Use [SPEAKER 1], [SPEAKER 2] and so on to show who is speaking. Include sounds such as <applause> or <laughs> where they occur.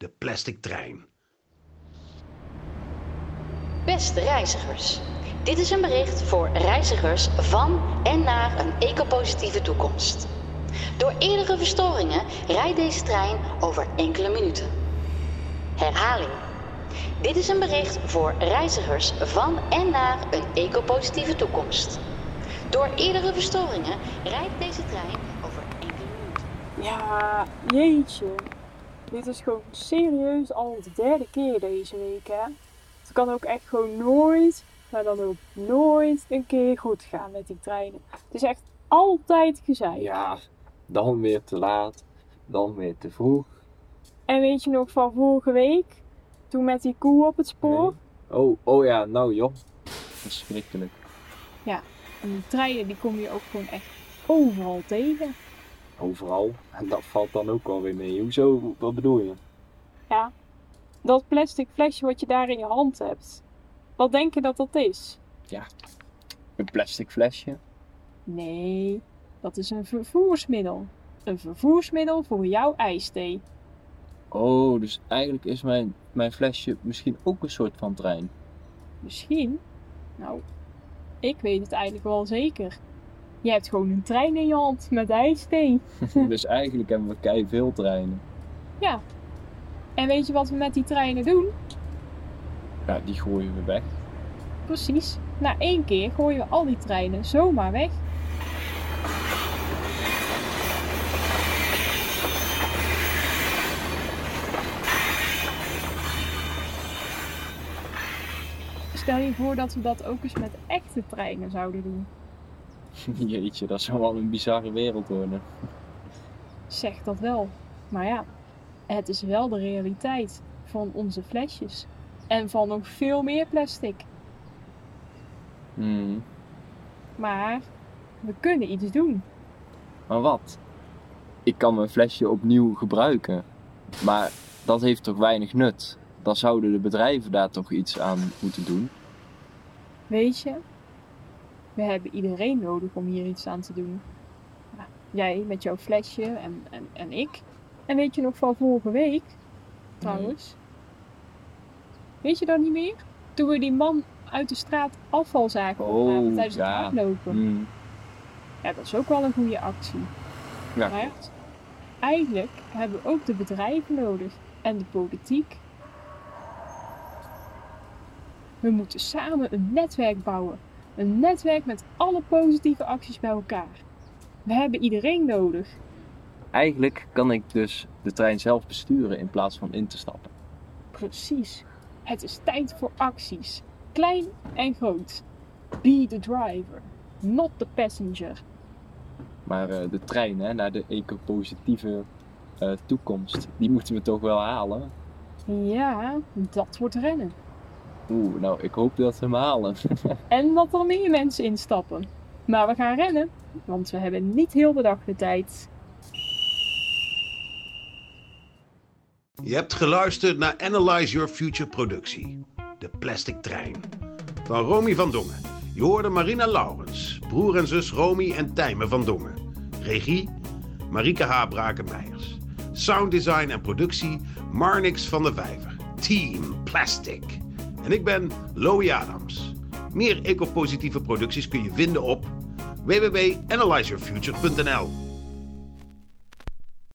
[SPEAKER 1] de plastic trein.
[SPEAKER 2] Beste reizigers, dit is een bericht voor reizigers van en naar een ecopositieve toekomst. Door eerdere verstoringen rijdt deze trein over enkele minuten. Herhaling. Dit is een bericht voor reizigers van en naar een ecopositieve toekomst. Door eerdere verstoringen rijdt deze trein over enkele minuten.
[SPEAKER 3] Ja, jeetje. Dit is gewoon serieus al de derde keer deze week, hè? Het kan ook echt gewoon nooit, maar dan ook nooit een keer goed gaan met die treinen. Het is echt altijd gezeik.
[SPEAKER 4] Ja, dan weer te laat, dan weer te vroeg.
[SPEAKER 3] En weet je nog van vorige week? Toen met die koe op het spoor?
[SPEAKER 4] Oh, oh ja, nou joh. Verschrikkelijk.
[SPEAKER 3] Ja, en die treinen die kom je ook gewoon echt overal tegen.
[SPEAKER 4] Overal. En dat valt dan ook alweer mee. Hoezo? Wat bedoel je?
[SPEAKER 3] Ja, dat plastic flesje wat je daar in je hand hebt. Wat denk je dat dat is?
[SPEAKER 4] Een plastic flesje.
[SPEAKER 3] Nee, dat is een vervoersmiddel. Een vervoersmiddel voor jouw ijsthee.
[SPEAKER 4] Oh, dus eigenlijk is mijn, mijn flesje misschien ook een soort van trein.
[SPEAKER 3] Misschien? Nou, ik weet het eigenlijk wel zeker. Je hebt gewoon een trein in je hand met ijsthee. <laughs>
[SPEAKER 4] dus eigenlijk hebben we kei veel treinen.
[SPEAKER 3] Ja. En weet je wat we met die treinen doen?
[SPEAKER 4] Ja, die gooien we weg.
[SPEAKER 3] Precies. Na één keer gooien we al die treinen zomaar weg. Stel je voor dat we dat ook eens met echte treinen zouden doen. <laughs>
[SPEAKER 4] Jeetje, dat zou wel een bizarre wereld worden.
[SPEAKER 3] Zeg dat wel. Maar ja, het is wel de realiteit van onze flesjes. En van nog veel meer plastic.
[SPEAKER 4] Hmm.
[SPEAKER 3] Maar we kunnen iets doen.
[SPEAKER 4] Maar wat? Ik kan mijn flesje opnieuw gebruiken. Maar dat heeft toch weinig nut? Dan zouden de bedrijven daar toch iets aan moeten doen?
[SPEAKER 3] Weet je, we hebben iedereen nodig om hier iets aan te doen. Jij met jouw flesje en, en, en ik. En weet je nog van vorige week, trouwens? Weet je dat niet meer? Toen we die man uit de straat afval zagen
[SPEAKER 4] Oh,
[SPEAKER 3] tijdens
[SPEAKER 4] ja.
[SPEAKER 3] het hardlopen.
[SPEAKER 4] Hmm.
[SPEAKER 3] Ja, dat is ook wel een goede actie.
[SPEAKER 4] Ja,
[SPEAKER 3] Maar eigenlijk hebben we ook de bedrijven nodig en de politiek. We moeten samen een netwerk bouwen. Een netwerk met alle positieve acties bij elkaar. We hebben iedereen nodig.
[SPEAKER 4] Eigenlijk kan ik dus de trein zelf besturen in plaats van in te stappen.
[SPEAKER 3] Precies. Het is tijd voor acties. Klein en groot. Be the driver, not the passenger.
[SPEAKER 4] Maar eh, de trein hè, naar de ecopositieve eh, toekomst, die moeten we toch wel halen?
[SPEAKER 3] Ja, dat wordt rennen.
[SPEAKER 4] Oeh, nou, ik hoop dat we hem halen. <laughs>
[SPEAKER 3] En dat er meer mensen instappen. Maar we gaan rennen, want we hebben niet heel de dag de tijd.
[SPEAKER 1] Je hebt geluisterd naar Analyze Your Future productie, De Plastic Trein. Van Romy van Dongen. Je hoorde Marina Laurens, broer en zus Romy en Tijmen van Dongen. Regie, Marike H. Braken-Meijers. Sounddesign en productie, Marnix van der Vijver. Team Plastic. En ik ben Loie Adams. Meer ecopositieve producties kun je vinden op www.analyzeyourfuture.nl